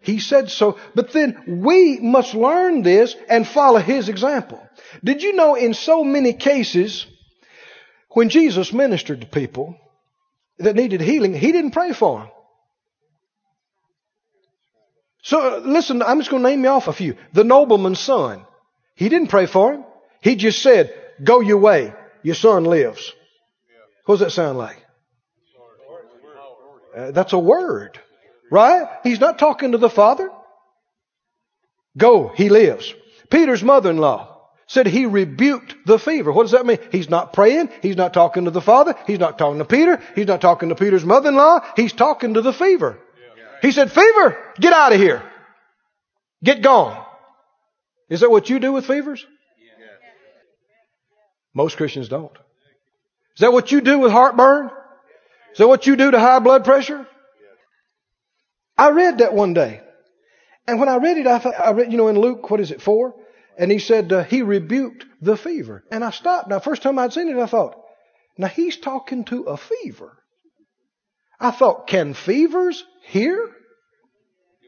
He said so. But then we must learn this and follow his example. Did you know in so many cases, when Jesus ministered to people that needed healing, he didn't pray for them. So listen, I'm just going to name you off a few. The nobleman's son. He didn't pray for him. He just said, go your way. Your son lives. What does that sound like? Uh, that's a word. Right? He's not talking to the father. Go, he lives. Peter's mother-in-law said he rebuked the fever. What does that mean? He's not praying. He's not talking to the father. He's not talking to Peter. He's not talking to Peter's mother-in-law. He's talking to the fever. He said, fever, get out of here. Get gone. Is that what you do with fevers? Most Christians don't. Is that what you do with heartburn? Is that what you do to high blood pressure? I read that one day. And when I read it, I, thought, I read, you know, in Luke, what is it, 4? And he said, uh, he rebuked the fever. And I stopped. Now, first time I'd seen it, I thought, now he's talking to a fever. I thought, can fevers hear?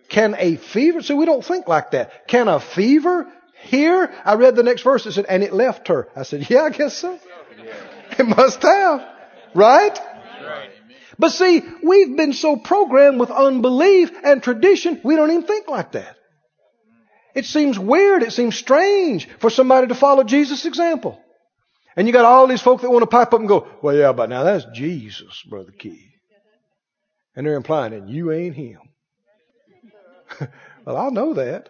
Can a fever? See, we don't think like that. Can a fever hear? I read the next verse. It said, and it left her. I said, yeah, I guess so. It must have. Right? But see, we've been so programmed with unbelief and tradition, we don't even think like that. It seems weird, it seems strange for somebody to follow Jesus' example. And you got all these folk that want to pipe up and go, well, yeah, but now that's Jesus, Brother Key. And they're implying, and you ain't him. well, I know that.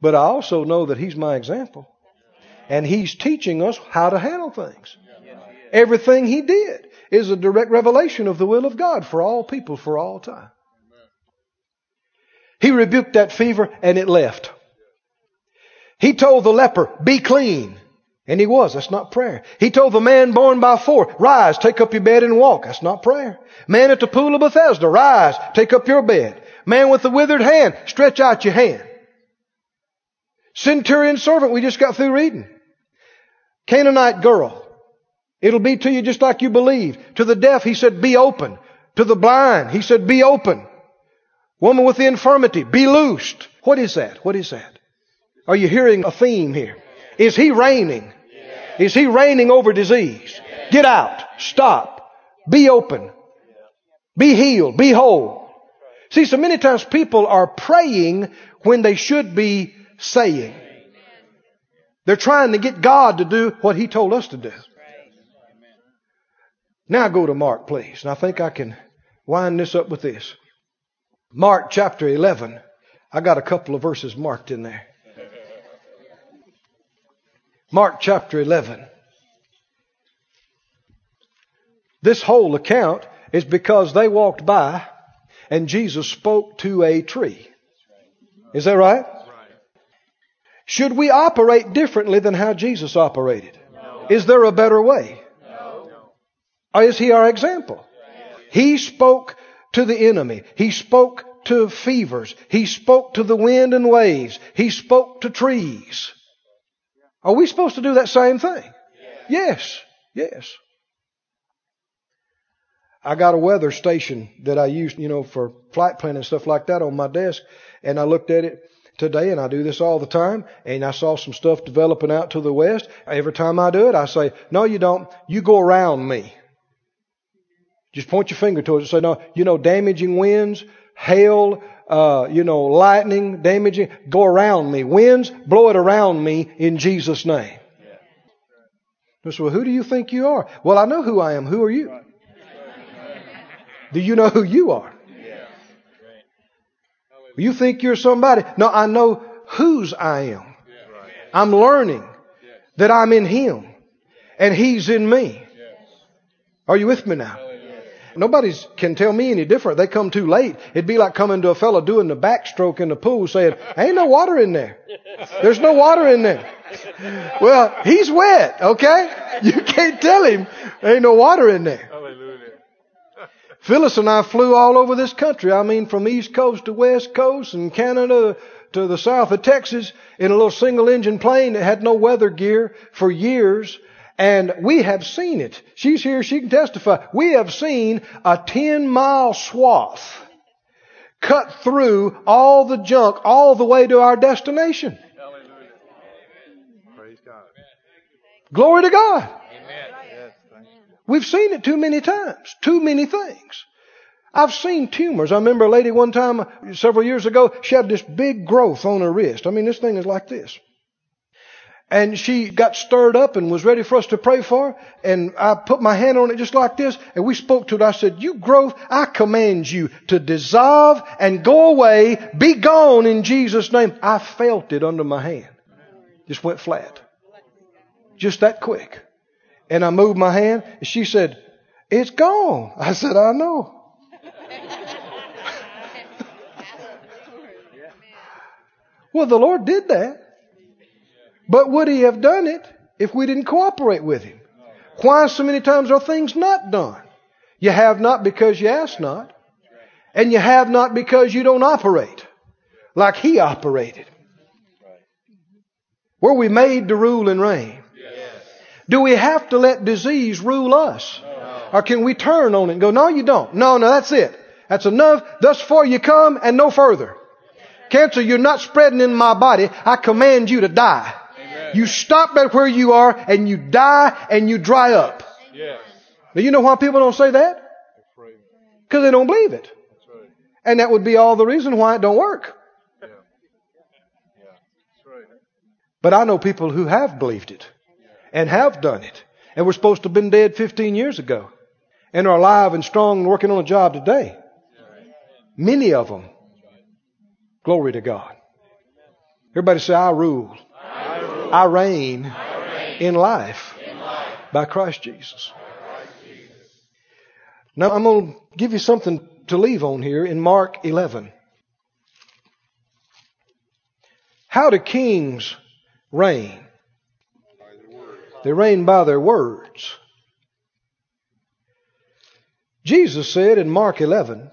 But I also know that he's my example. And He's teaching us how to handle things. Everything He did is a direct revelation of the will of God for all people for all time. He rebuked that fever and it left. He told the leper, be clean. And he was. That's not prayer. He told the man born by four, rise, take up your bed and walk. That's not prayer. Man at the pool of Bethesda, rise, take up your bed. Man with the withered hand, stretch out your hand. Centurion servant, we just got through reading. Canaanite girl. It'll be to you just like you believe. To the deaf, he said, be open. To the blind, he said, be open. Woman with the infirmity, be loosed. What is that? What is that? Are you hearing a theme here? Is he reigning? Is he reigning over disease? Get out. Stop. Be open. Be healed. Be whole. See, so many times people are praying when they should be saying. They're trying to get God to do what He told us to do. Now go to Mark, please. And I think I can wind this up with this. Mark chapter 11. I got a couple of verses marked in there. Mark chapter 11. This whole account is because they walked by and Jesus spoke to a tree. Is that right? Should we operate differently than how Jesus operated? Is there a better way? Or is he our example? He spoke to the enemy. He spoke to fevers. He spoke to the wind and waves. He spoke to trees. Are we supposed to do that same thing? Yes. Yes. I got a weather station that I use, you know, for flight planning and stuff like that on my desk. And I looked at it today and I do this all the time. And I saw some stuff developing out to the west. Every time I do it, I say, no, you don't. You go around me. Just point your finger towards it and say, no, you know, damaging winds, hail, uh, you know, lightning, damaging, go around me. Winds, blow it around me in Jesus' name. Yeah. So, well, who do you think you are? Well, I know who I am. Who are you? Do you know who you are? You think you're somebody? No, I know whose I am. I'm learning that I'm in Him and He's in me. Are you with me now? Nobody can tell me any different. They come too late. It'd be like coming to a fellow doing the backstroke in the pool saying, ain't no water in there. There's no water in there. Well, he's wet, okay? You can't tell him ain't no water in there. Phyllis and I flew all over this country. I mean, from East Coast to West Coast and Canada to the south of Texas in a little single engine plane that had no weather gear for years. And we have seen it. She's here, she can testify. We have seen a 10 mile swath cut through all the junk all the way to our destination. Hallelujah. Praise God. Glory to God. Amen. We've seen it too many times. Too many things. I've seen tumors. I remember a lady one time several years ago, she had this big growth on her wrist. I mean, this thing is like this. And she got stirred up and was ready for us to pray for her. And I put my hand on it just like this. And we spoke to it. I said, you growth, I command you to dissolve and go away. Be gone in Jesus' name. I felt it under my hand. Just went flat. Just that quick. And I moved my hand and she said, it's gone. I said, I know. well, the Lord did that. But would he have done it if we didn't cooperate with him? Why so many times are things not done? You have not because you ask not. And you have not because you don't operate like he operated. Were we made to rule and reign? Do we have to let disease rule us? Or can we turn on it and go, no, you don't. No, no, that's it. That's enough. Thus far you come and no further. Cancer, you're not spreading in my body. I command you to die. You stop at where you are and you die and you dry up. Yes. Now you know why people don't say that? Because they don't believe it. Right. And that would be all the reason why it don't work. Yeah. Yeah. Right. But I know people who have believed it and have done it and were supposed to have been dead 15 years ago and are alive and strong and working on a job today. Many of them. Glory to God. Everybody say, I rule. I reign in life by Christ Jesus. Now I'm going to give you something to leave on here in Mark 11. How do kings reign? They reign by their words. Jesus said in Mark 11,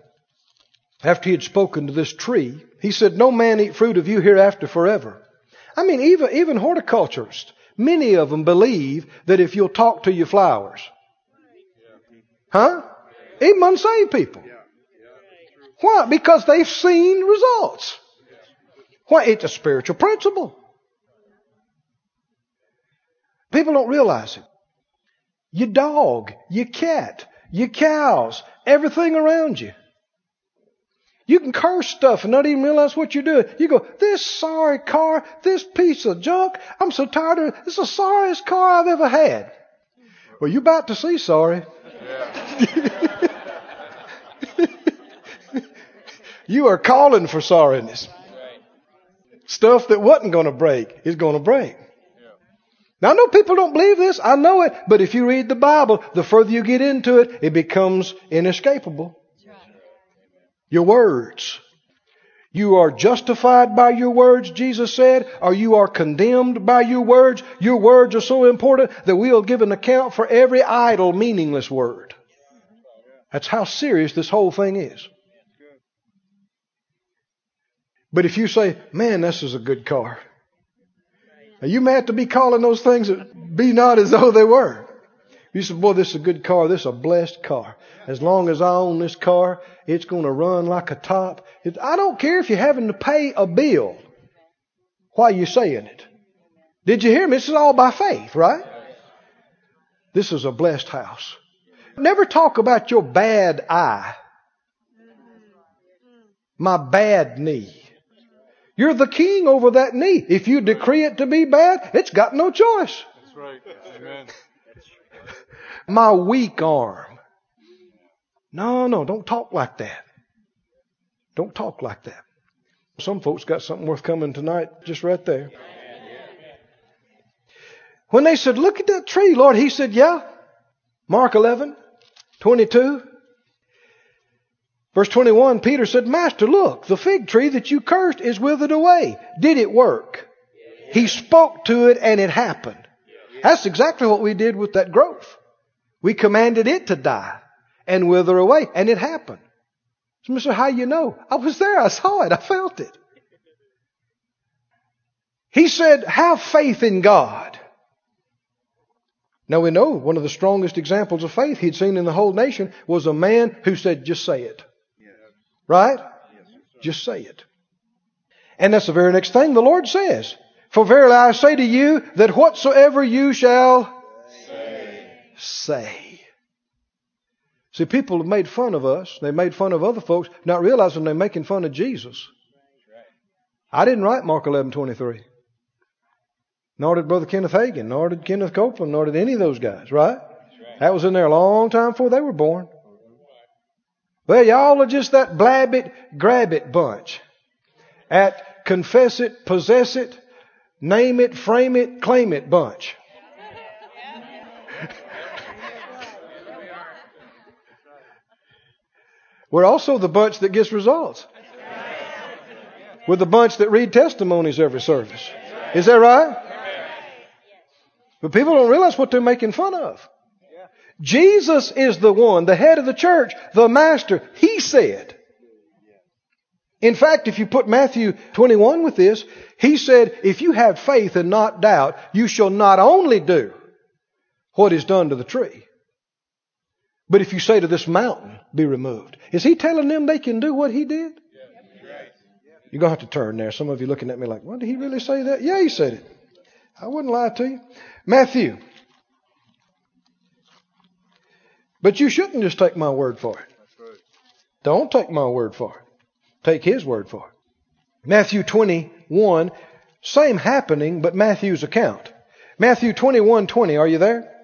after he had spoken to this tree, he said, No man eat fruit of you hereafter forever. I mean, even, even horticulturists, many of them believe that if you'll talk to your flowers, huh? Even unsaved people. Why? Because they've seen results. Why? It's a spiritual principle. People don't realize it. Your dog, your cat, your cows, everything around you. You can curse stuff and not even realize what you're doing. You go, this sorry car, this piece of junk, I'm so tired of it. It's the sorriest car I've ever had. Well, you're about to see sorry. you are calling for sorriness. Stuff that wasn't going to break is going to break. Now I know people don't believe this. I know it. But if you read the Bible, the further you get into it, it becomes inescapable. Your words. You are justified by your words, Jesus said, or you are condemned by your words. Your words are so important that we'll give an account for every idle, meaningless word. That's how serious this whole thing is. But if you say, man, this is a good car. You may have to be calling those things be not as though they were. You said, boy, this is a good car. This is a blessed car. As long as I own this car, it's going to run like a top. It, I don't care if you're having to pay a bill while you're saying it. Did you hear me? This is all by faith, right? This is a blessed house. Never talk about your bad eye. My bad knee. You're the king over that knee. If you decree it to be bad, it's got no choice. That's right. Amen. My weak arm. No, no, don't talk like that. Don't talk like that. Some folks got something worth coming tonight just right there. When they said, Look at that tree, Lord, he said, Yeah. Mark 11, 22. Verse 21, Peter said, Master, look, the fig tree that you cursed is withered away. Did it work? He spoke to it and it happened. That's exactly what we did with that growth. We commanded it to die and wither away, and it happened. So, Mr. How you know? I was there. I saw it. I felt it. He said, have faith in God. Now we know one of the strongest examples of faith he'd seen in the whole nation was a man who said, just say it. Right? Just say it. And that's the very next thing the Lord says. For verily I say to you that whatsoever you shall say. See, people have made fun of us. They made fun of other folks, not realizing they're making fun of Jesus. I didn't write Mark 11:23. Nor did Brother Kenneth Hagin, nor did Kenneth Copeland, nor did any of those guys, right? That was in there a long time before they were born. Well, y'all are just that blab it, grab it bunch. At confess it, possess it, name it, frame it, claim it bunch. We're also the bunch that gets results. We're the bunch that read testimonies every service. Is that right? But people don't realize what they're making fun of. Jesus is the one, the head of the church, the master. He said. In fact, if you put Matthew 21 with this, he said, if you have faith and not doubt, you shall not only do what is done to the tree, but if you say to this mountain, be removed. Is he telling them they can do what he did? You're going to have to turn there. Some of you looking at me like, what did he really say that? Yeah, he said it. I wouldn't lie to you. Matthew. But you shouldn't just take my word for it. Don't take my word for it. Take his word for it. Matthew 21, same happening, but Matthew's account. Matthew 21, 20. Are you there?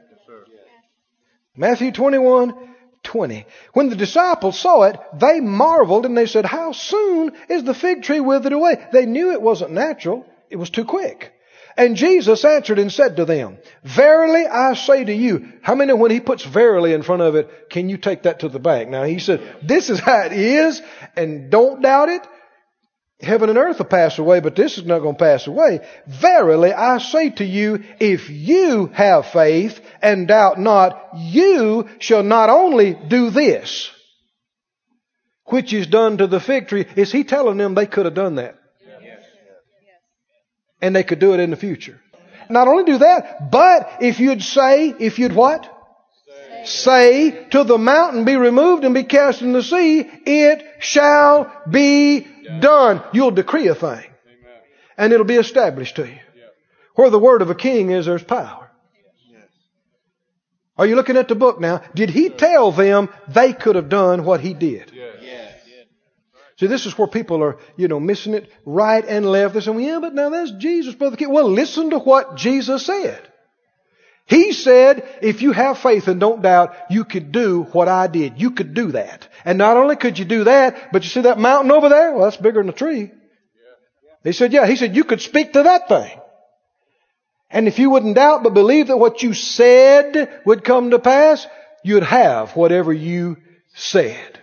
Matthew 21, 20. When the disciples saw it, they marveled and they said, How soon is the fig tree withered away? They knew it wasn't natural. It was too quick. And Jesus answered and said to them, Verily I say to you, how many when he puts verily in front of it, can you take that to the bank? Now he said, this is how it is, and don't doubt it. Heaven and earth will pass away, but this is not going to pass away. Verily I say to you, if you have faith and doubt not, you shall not only do this, which is done to the fig tree. Is he telling them they could have done that? and they could do it in the future. Not only do that, but if you'd say, if you'd what? Say. say to the mountain be removed and be cast in the sea, it shall be done. You'll decree a thing. And it'll be established to you. Where the word of a king is, there's power. Are you looking at the book now? Did he tell them they could have done what he did? See, this is where people are, you know, missing it right and left. They're saying, well, yeah, but now that's Jesus, Brother King. Well, listen to what Jesus said. He said, if you have faith and don't doubt, you could do what I did. You could do that. And not only could you do that, but you see that mountain over there? Well, that's bigger than a tree. He said, yeah. He said, you could speak to that thing. And if you wouldn't doubt but believe that what you said would come to pass, you'd have whatever you said.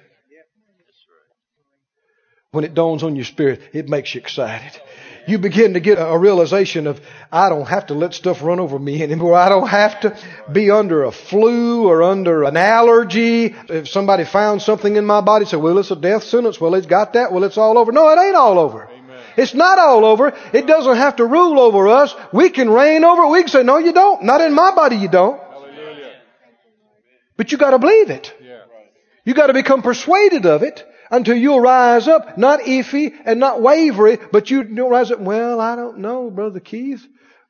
When it dawns on your spirit, it makes you excited. You begin to get a realization of, I don't have to let stuff run over me anymore. I don't have to be under a flu or under an allergy. If somebody found something in my body, say, well, it's a death sentence. Well, it's got that. Well, it's all over. No, it ain't all over. Amen. It's not all over. It doesn't have to rule over us. We can reign over it. We can say, no, you don't. Not in my body, you don't. Hallelujah. But you gotta believe it. Yeah. You gotta become persuaded of it until you'll rise up, not iffy and not wavery, but you don't rise up, well, I don't know, Brother Keith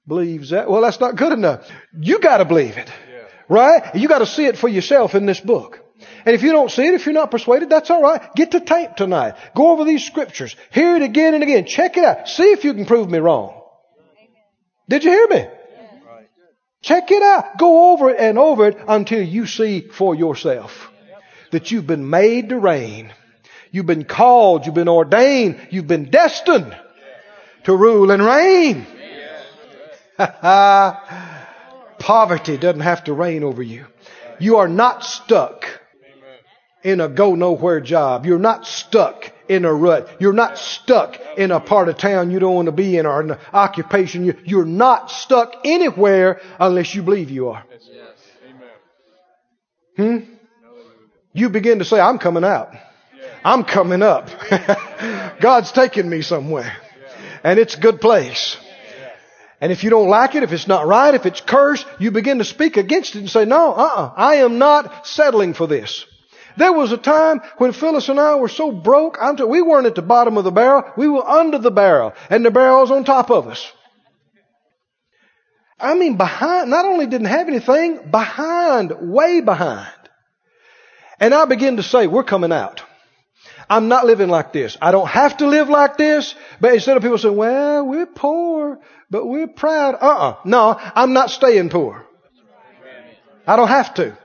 believes that. Well, that's not good enough. You gotta believe it. Yeah. Right? You gotta see it for yourself in this book. And if you don't see it, if you're not persuaded, that's alright. Get the tape tonight. Go over these scriptures. Hear it again and again. Check it out. See if you can prove me wrong. Did you hear me? Check it out. Go over it and over it until you see for yourself that you've been made to reign You've been called, you've been ordained, you've been destined to rule and reign. Poverty doesn't have to reign over you. You are not stuck in a go nowhere job. You're not stuck in a rut. You're not stuck in a part of town you don't want to be in or an occupation. You're not stuck anywhere unless you believe you are. Hmm? You begin to say, I'm coming out. I'm coming up. God's taking me somewhere. And it's a good place. And if you don't like it, if it's not right, if it's cursed, you begin to speak against it and say, no, uh-uh, I am not settling for this. There was a time when Phyllis and I were so broke, t- we weren't at the bottom of the barrel, we were under the barrel, and the barrel was on top of us. I mean, behind, not only didn't have anything, behind, way behind. And I begin to say, we're coming out. I'm not living like this. I don't have to live like this. But instead of people saying, well, we're poor, but we're proud. Uh-uh. No, I'm not staying poor. I don't have to.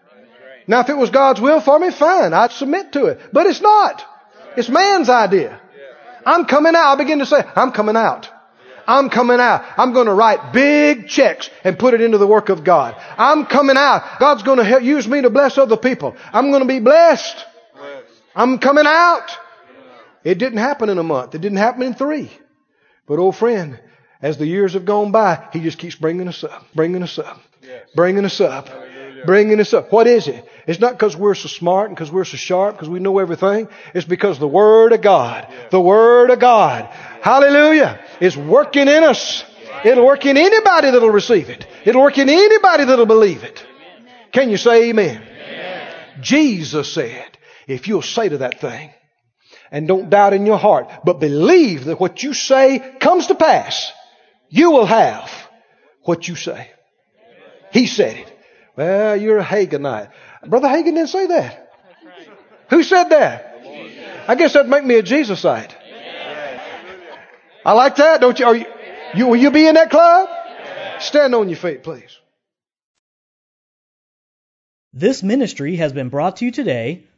Now, if it was God's will for me, fine. I'd submit to it. But it's not. It's man's idea. I'm coming out. I begin to say, I'm coming out. I'm coming out. I'm going to write big checks and put it into the work of God. I'm coming out. God's going to use me to bless other people. I'm going to be blessed. I'm coming out. It didn't happen in a month. It didn't happen in three. But old friend, as the years have gone by, he just keeps bringing us up, bringing us up, bringing us up, bringing us up. What is it? It's not because we're so smart and because we're so sharp, because we know everything. It's because the Word of God, the Word of God, hallelujah, is working in us. It'll work in anybody that'll receive it. It'll work in anybody that'll believe it. Can you say amen? amen? Jesus said, if you'll say to that thing and don't doubt in your heart, but believe that what you say comes to pass, you will have what you say. He said it. Well, you're a Haginite. Brother Hagin didn't say that. Who said that? I guess that'd make me a Jesusite. I like that, don't you? Are you, you will you be in that club? Stand on your feet, please. This ministry has been brought to you today